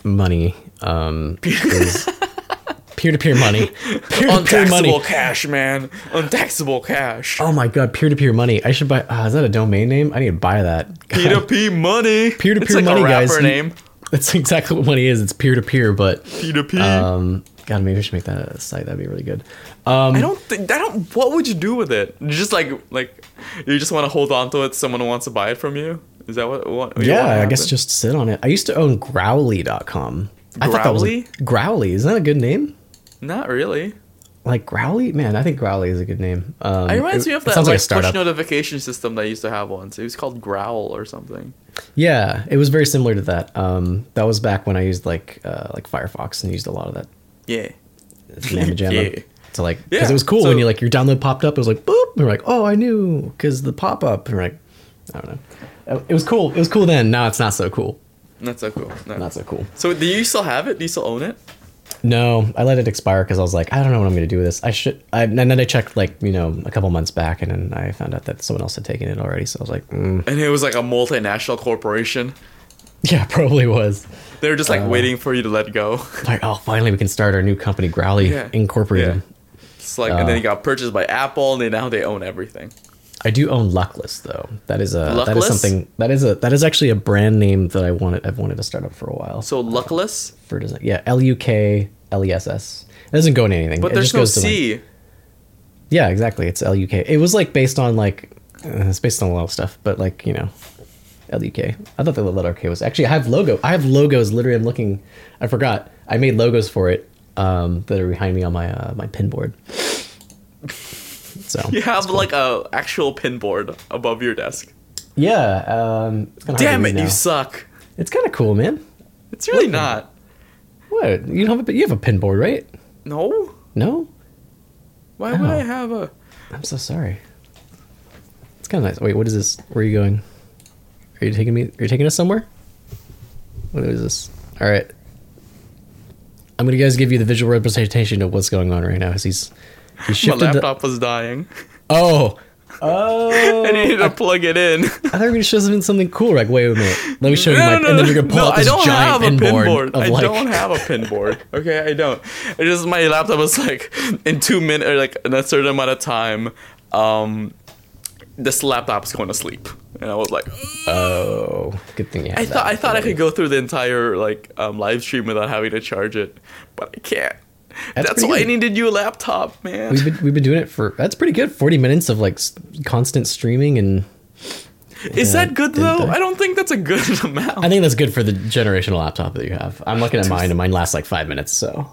money um, is [laughs] peer-to-peer money. Peer-to-peer untaxable cash, man, untaxable cash. Oh my god, peer-to-peer money. I should buy. Uh, is that a domain name? I need to buy that. P2P money. Peer-to-peer It's like money, a rapper guys. name. That's exactly what money is. It's peer-to-peer, but P2P. um, God, maybe we should make that a site. That'd be really good. Um, I don't think I don't. What would you do with it? Just like like you just want to hold on to it. Someone wants to buy it from you. Is that what? what you yeah, I guess just sit on it. I used to own Growly.com. I thought that was a, Growly? Growly. Is that a good name? not really. Like Growly? Man, I think Growly is a good name. Um, It reminds it- me of that sounds like, like a push notification system that I used to have once. It was called Growl or something. Yeah, it was very similar to that. Um, that was back when I used like uh, like Firefox and used a lot of that Yeah. mamma jamma [laughs] Yeah. to like because Yeah, it was cool so- when you like your download popped up. It was like boop. And we're like, oh, I knew because the pop up. And we're like, I don't know. Uh, It was cool. It was cool then. Now it's not so cool. Not so cool. No. Not so cool. So do you still have it? Do you still own it? No, I let it expire because I was like, I don't know what I'm going to do with this. I should. I, and then I checked like you know a couple months back, and then I found out that someone else had taken it already. So I was like, mm. And it was like a multinational corporation. [laughs] yeah, probably was. They were just like Uh. waiting for you to let go. Like, oh, finally we can start our new company, Growly Yeah. Incorporated. Yeah. It's like, and then Uh. it got purchased by Apple, and they, now they own everything. I do own Lukless though. That is a Lukless? that is something that is a that is actually a brand name that I wanted I've wanted to start up for a while. So Lukless, for design, yeah, L U K L E S S. It doesn't go into anything. but it there's just no goes to, like- C. yeah, exactly. It's L U K. It was like based on like uh, it's based on a lot of stuff, but like you know, L U K. I thought the letter K was actually I have logo. I have logos. Literally, I'm looking. I forgot. I made logos for it um, that are behind me on my uh, my pin board. So [laughs] You have like a actual pin board above your desk. yeah, um, it's kinda hard to Damn it, you suck. It's kind of cool, man. It's really not. What? You don't have a you have a pin board, right? No. No. Why would Oh. I have a? I'm so sorry. It's kind of nice. Wait, what is this? Where are you going? Are you taking me? Are you taking us somewhere? What is this? All right. I'm gonna guys give you the visual representation of what's going on right now. As he's he's [laughs] My shifted. the- laptop was dying. oh, [laughs] oh! I needed to plug it in. I thought you were gonna show something something cool. Like, wait a minute. Let me show you my. no, and then no, you're gonna pull no, up this I don't giant have a pin pin board. I like. don't have a pinboard. [laughs] Okay, I don't. It just my laptop was like in two minutes or like in a certain amount of time. Um, this laptop's going to sleep, and I was like, oh, good thing you have I thought I thought I could go through the entire like um, live stream without having to charge it, but I can't. That's That's, why I good. needed you a laptop, man. We've been we've been doing it for that's pretty good. Forty minutes of like constant streaming and Is Yeah, that good though? I don't think that's a good [laughs] amount. I think that's good for the generational laptop that you have. I'm looking at mine, and mine lasts like five minutes, so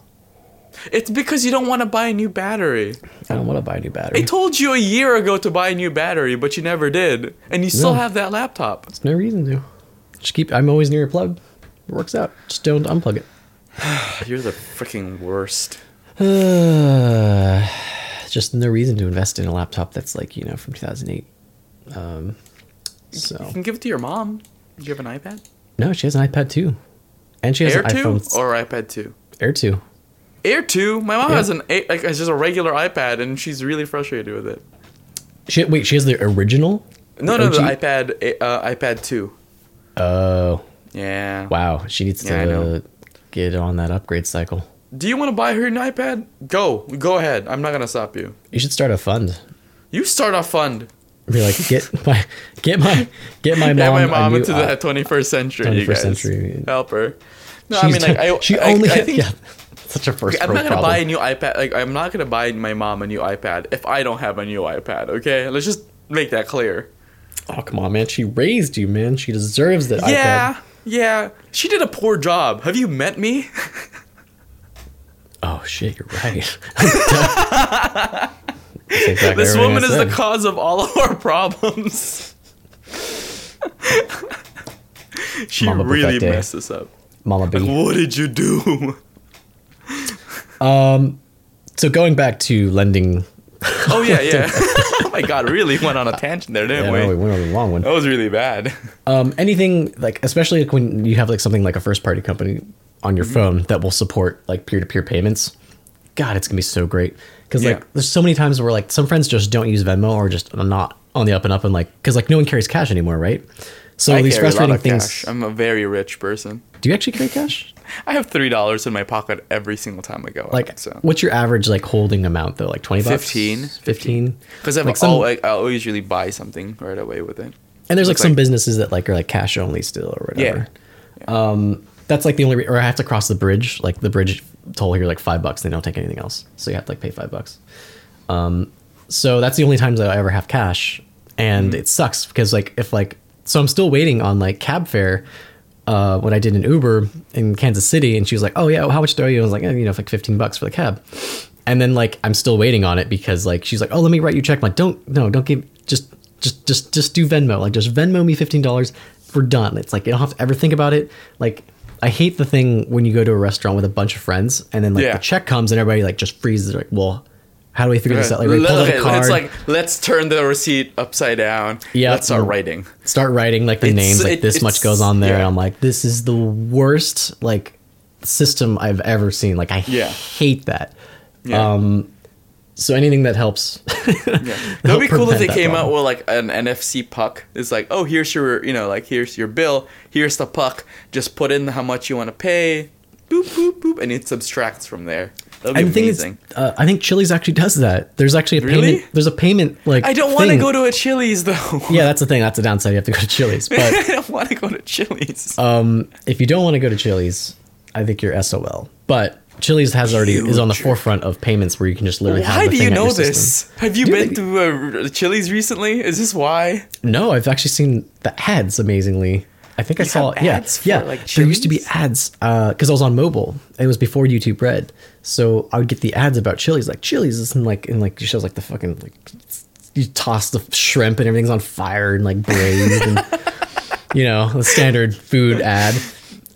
It's because you don't want to buy a new battery. I don't want to buy a new battery. I told you a year ago to buy a new battery, but you never did, and you still No. have that laptop. There's no reason to. Just keep. I'm always near a plug. It works out. Just don't unplug it. [sighs] You're the freaking worst. Uh, [sighs] just no reason to invest in a laptop that's like you know from 2008. Um, You can give it to your mom. Do You have an iPad? no, she has an iPad too, and she has Air an 2 iPhone or iPad 2? Air two. Air 2? My mom Yeah. has an like it's just a regular iPad and she's really frustrated with it. She wait, she has the original. No, no, the iPad uh, iPad 2. Oh Yeah. wow, she needs Yeah, I to get on that upgrade cycle. Do you want to buy her an iPad? Go. Go ahead. I'm not going to stop you. You should start a fund. You start a fund. Be like, get [laughs] my, get my, get my mom, Get my mom into i- the 21st century. you 21st guys. century. Help her. No, I mean like I [laughs] she I- only I think yeah, such a first I'm not gonna problem. buy a new iPad. Like I'm not gonna buy my mom a new iPad if I don't have a new iPad. Okay, let's just make that clear. oh come on, man! She raised you, man. She deserves that. Yeah, iPad. yeah. She did a poor job. Have you met me? Oh shit, you're right. [laughs] [laughs] Exactly this woman is the cause of all [laughs] of our problems. she Mama really messed us up. Mama Like, B. what did you do? So going back to lending, Oh yeah, yeah. [laughs] [laughs] oh my god, really went on a tangent there, didn't yeah, we? no, we went on a long one. That was really bad. Um, anything like, especially like when you have like something like a first party company on your Mm-hmm. phone that will support like peer to peer payments. God, it's gonna be so great because Yeah. like there's so many times where like some friends just don't use Venmo or just are not on the up and up and like because like no one carries cash anymore, right? So I these carry a lot frustrating things. cash. I'm a very rich person. Do you actually carry cash? I have three dollars in my pocket every single time I go Like, out. So what's your average like holding amount though? Like twenty bucks, 15. fifteen. because I've like some- I, always really buy something right away with it. And there's like some like- businesses that like are like cash only still or whatever. Yeah. Um, that's like the only, re- or I have to cross the bridge. Like the bridge toll here, like five bucks. They don't take anything else, so you have to like pay five bucks. Um, so that's the only times that I ever have cash, and Mm-hmm. it sucks because like if like so I'm still waiting on like cab fare. Uh, when I did an Uber in Kansas City, and she was like, "Oh yeah, how much do I owe you?" I was like, eh, "You know, like fifteen bucks for the cab." And then like I'm still waiting on it because like she's like, "Oh, let me write you a check." I'm like, "Don't, no, don't give, just, just, just, just do Venmo. Like, just Venmo me fifteen dollars. We're done." It's like you don't have to ever think about it. Like, I hate the thing when you go to a restaurant with a bunch of friends and then like Yeah. the check comes and everybody like just freezes. Like, well, How do we figure this out? Like, we pull out a card, let's like let's turn the receipt upside down. Yeah. let's start writing. start writing like the It's- names, like it- this much goes on there, yeah. and I'm like, this is the worst like system I've ever seen. Like, I Yeah. hate that. Yeah. Um, so anything that helps. Yeah. [laughs] That'd be cool if they came out with like an NFC puck. It's like, oh, here's your, you know, like here's your bill, here's the puck. Just put in how much you want to pay. Boop boop boop, and it subtracts from there. That'd be I think it's. amazing. Uh, I think Chili's actually does that. There's actually a Really? payment. There's a payment like. I don't want to go to a Chili's though. Yeah, that's the thing. That's the downside. You have to go to Chili's. But [laughs] I don't want to go to Chili's. um, if you don't want to go to Chili's, I think you're SOL. But Chili's has already is on the forefront of payments where you can just literally. have why the do you know system. this? Have you Dude, been they- to uh, Chili's recently? Is this why? No, I've actually seen the ads. Amazingly, I think I saw. Yeah, ads for, yeah. like, there used to be ads uh, because I was on mobile. It was before YouTube Red, so I would get the ads about Chili's. Like Chili's is in like and like shows like the fucking like you toss the shrimp and everything's on fire and like braised and [laughs] you know the standard food ad.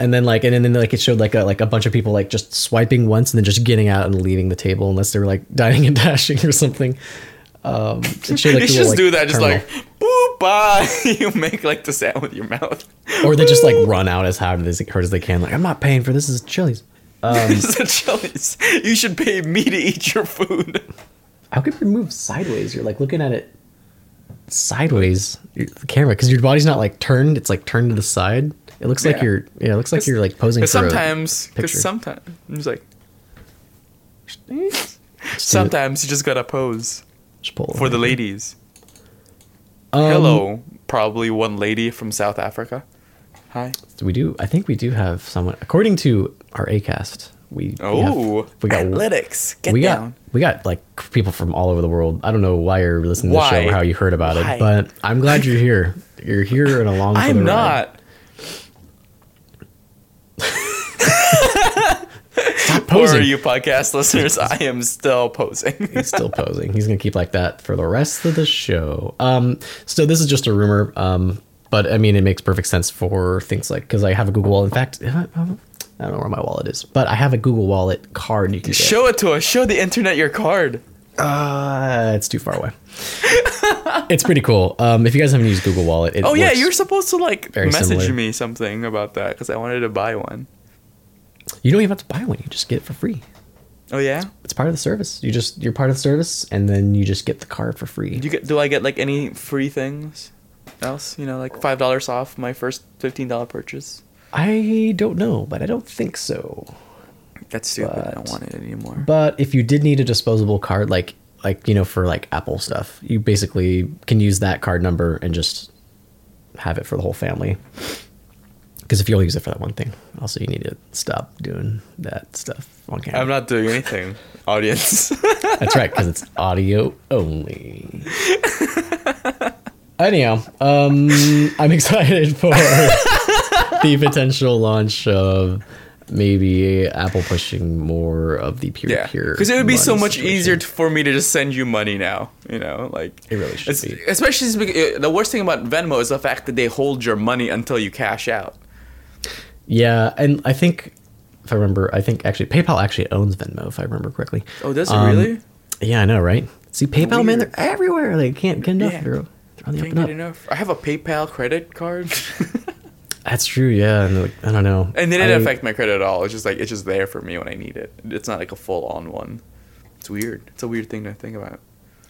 And then like and then like it showed like a like a bunch of people like just swiping once and then just getting out and leaving the table unless they were like [laughs] dining and dashing or something. Um, [laughs] it showed like you should just like, do that. Just like boop, bye. [laughs] you make like the sound with your mouth. or they just like run out as hard as, hard as they can. Like I'm not paying for this. Is Chili's. [laughs] this is a Chili's. You should pay me to eat your food. How could you move sideways? You're like looking at it sideways, the camera, because your body's not like turned. It's like turned to the side. It looks like you're. Yeah, it looks like you're like posing sometimes, because sometimes, it's like just do it. sometimes you just gotta pose Just pull for the ladies. Um, Hello, probably one lady from South Africa. Hi. We do. I think we do have someone. According to our Acast, we. we have- Oh, we got analytics. Get we got we got like people from all over the world. I don't know why you're listening to the show or how you heard about Why? it, but I'm glad you're here. You're here and along. for the I'm ride. not. [laughs] Posing. you podcast listeners, [laughs] I am still posing. [laughs] He's still posing. He's gonna keep like that for the rest of the show. Um, so this is just a rumor. Um, but I mean, it makes perfect sense for things like because I have a Google Wallet. In fact, I don't know where my wallet is, but I have a Google Wallet card you can get. Show it to us. Show the internet your card. Uh, it's too far away. it's pretty cool. Um, if you guys haven't used Google Wallet, it Oh yeah, you were supposed to like message similar. me something about that because I wanted to buy one. You don't even have to buy one. You just get it for free. Oh yeah. It's part of the service. You just you're part of the service, and then you just get the card for free. Do you get? Do I get like any free things? Else, you know, like five dollars off my first fifteen dollar purchase. I don't know, but I don't think so. That's stupid. I don't want it anymore. But if you did need a disposable card, like like you know for like Apple stuff, you basically can use that card number and just have it for the whole family. Because if you only use it for that one thing, also you need to stop doing that stuff on camera. I'm not doing anything, [laughs] audience. That's right, because it's audio only. Anyhow, um, I'm [laughs] excited for the potential launch of maybe Apple pushing more of the peer to peer. because it would be so much situation. easier t- for me to just send you money now. You know, like It really should be. Especially the worst thing about Venmo is the fact that they hold your money until you cash out. Yeah, and I think if I remember, I think actually PayPal actually owns Venmo, if I remember correctly. Oh, does it Um, really? Yeah, I know, right? See, PayPal, man, they're everywhere. They can't get enough. Yeah. They're, they're on the Can't and get up. enough. I have a PayPal credit card, [laughs] That's true. Yeah, and like, I don't know. and they didn't I- affect my credit at all. It's just like it's just there for me when I need it. It's not like a full on one. It's weird. It's a weird thing to think about.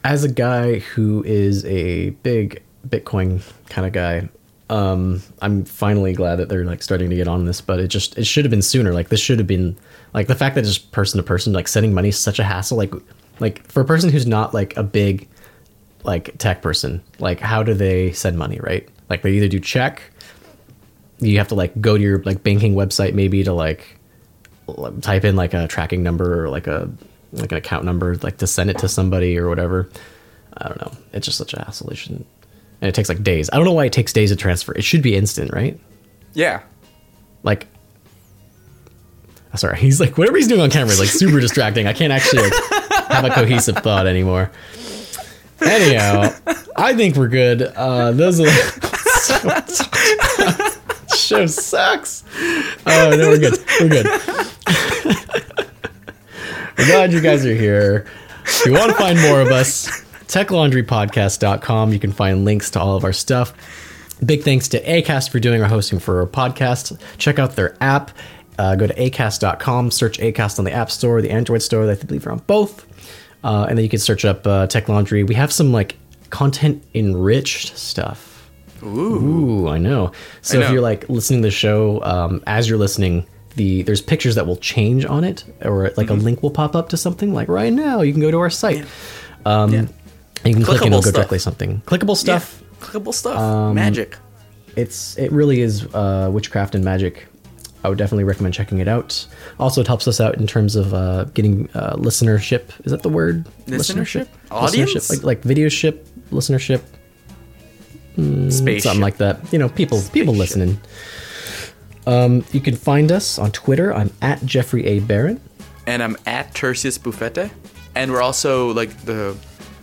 as a guy who is a big Bitcoin kind of guy, um, I'm finally glad that they're like starting to get on this. But it just it should have been sooner. Like this should have been like the fact that it's person to person, like sending money is such a hassle. Like like for a person who's not like a big like tech person, like how do they send money, right? Like they either do check, you have to like go to your like banking website maybe to like type in like a tracking number or like a like an account number like to send it to somebody or whatever. I don't know. It's just such a hassle. It shouldn't. And it takes like days. I don't know why it takes days to transfer. It should be instant, right? Yeah. Like, sorry, [laughs] he's like whatever he's doing on camera is like super distracting. I can't actually like have a cohesive thought anymore. Anyhow, I think we're good. Uh, those are [laughs] show sucks. Oh no, we're good. We're good. [laughs] We're glad you guys are here. if you want to find more of us, techlaundrypodcast.com. You can find links to all of our stuff. Big thanks to Acast for doing our hosting for our podcast. Check out their app. Uh, go to acast.com, search Acast on the App Store, the Android Store. I believe are on both. Uh, and then you can search up uh, Tech Laundry. We have some like content enriched stuff. Ooh. Ooh, I know. So I if you're like listening to the show, um, as you're listening, the there's pictures that will change on it, or like Mm-hmm. a link will pop up to something. Like right now, you can go to our site. Um, Yeah. And You can click and it'll go directly to something. Clickable stuff. Yeah. Clickable stuff. Um, Magic. It's it really is uh, witchcraft and magic. I would definitely recommend checking it out. Also, it helps us out in terms of uh, getting uh, listenership. Is that the word? Listenership? Audience? Listenership, like like video ship, listenership, Space. something like that. You know, people people listening. Um, you can find us on Twitter. I'm at Jeffrey A. Barron. and I'm at Tertius Buffette. And we're also like the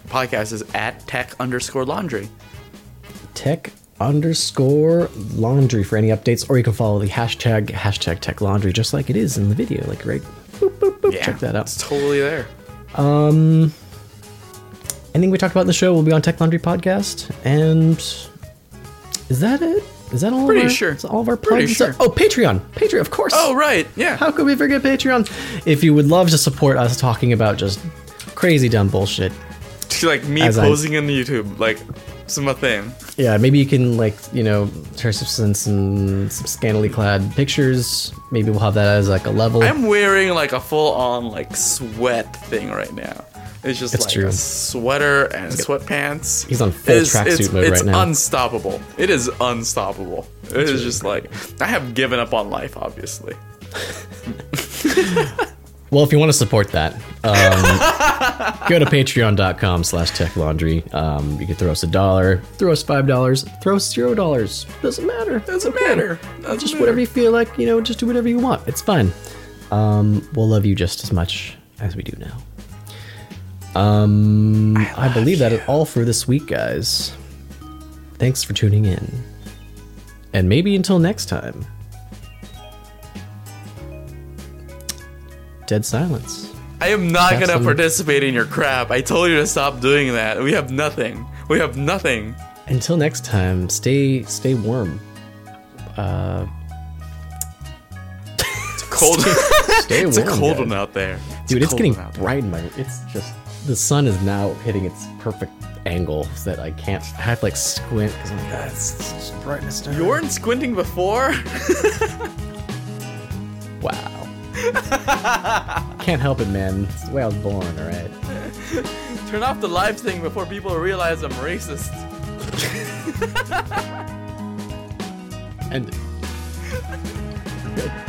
podcast is at tech underscore laundry. Tech underscore laundry for any updates, or you can follow the hashtag hashtag Tech Laundry just like it is in the video. Like right, boop, boop, boop. check that out. It's totally there. Um, anything we talked about in the show will be on Tech Laundry Podcast. And is that it? Is that all? Pretty of our, sure. Is all of our Pretty plugs? sure. Oh, Patreon. Patreon, of course. Oh right, yeah. How could we forget Patreon? If you would love to support us talking about just crazy dumb bullshit, [laughs] like me As I- posing on YouTube, like some a thing. yeah, maybe you can like you know share some some, some scantily clad pictures. Maybe we'll have that as like a level. I'm wearing like a full on like sweat thing right now. It's just It's like true. a sweater and sweatpants. He's on full It's- tracksuit mode it's right now. It's unstoppable. It is unstoppable. It is just like I have given up on life, obviously. [laughs] [laughs] Well, if you want to support that, um, [laughs] go to patreon.com slash techlaundry. Um, you can throw us a dollar, throw us five dollars, throw us zero dollars. Doesn't matter. Doesn't Okay. matter. Doesn't just matter. whatever you feel like, you know, just do whatever you want. It's fine. Um, we'll love you just as much as we do now. Um, I, believe that is all for this week, guys. Thanks for tuning in. And maybe until next time. Dead silence. I am not gonna participate in your crap. I told you to stop doing that. We have nothing. We have nothing. Until next time, stay stay warm. Uh, It's cold. stay [laughs] it's a warm, cold guys. one out there. Dude, it's getting one out there. bright in my. It's just the sun is now hitting its perfect angle that I can't. I have to like squint because I'm like, ah, it's, it's brightness. You weren't squinting before. [laughs] can't help it, man. It's the way I was born. All right. Turn off the live thing before people realize I'm racist. And good. [laughs]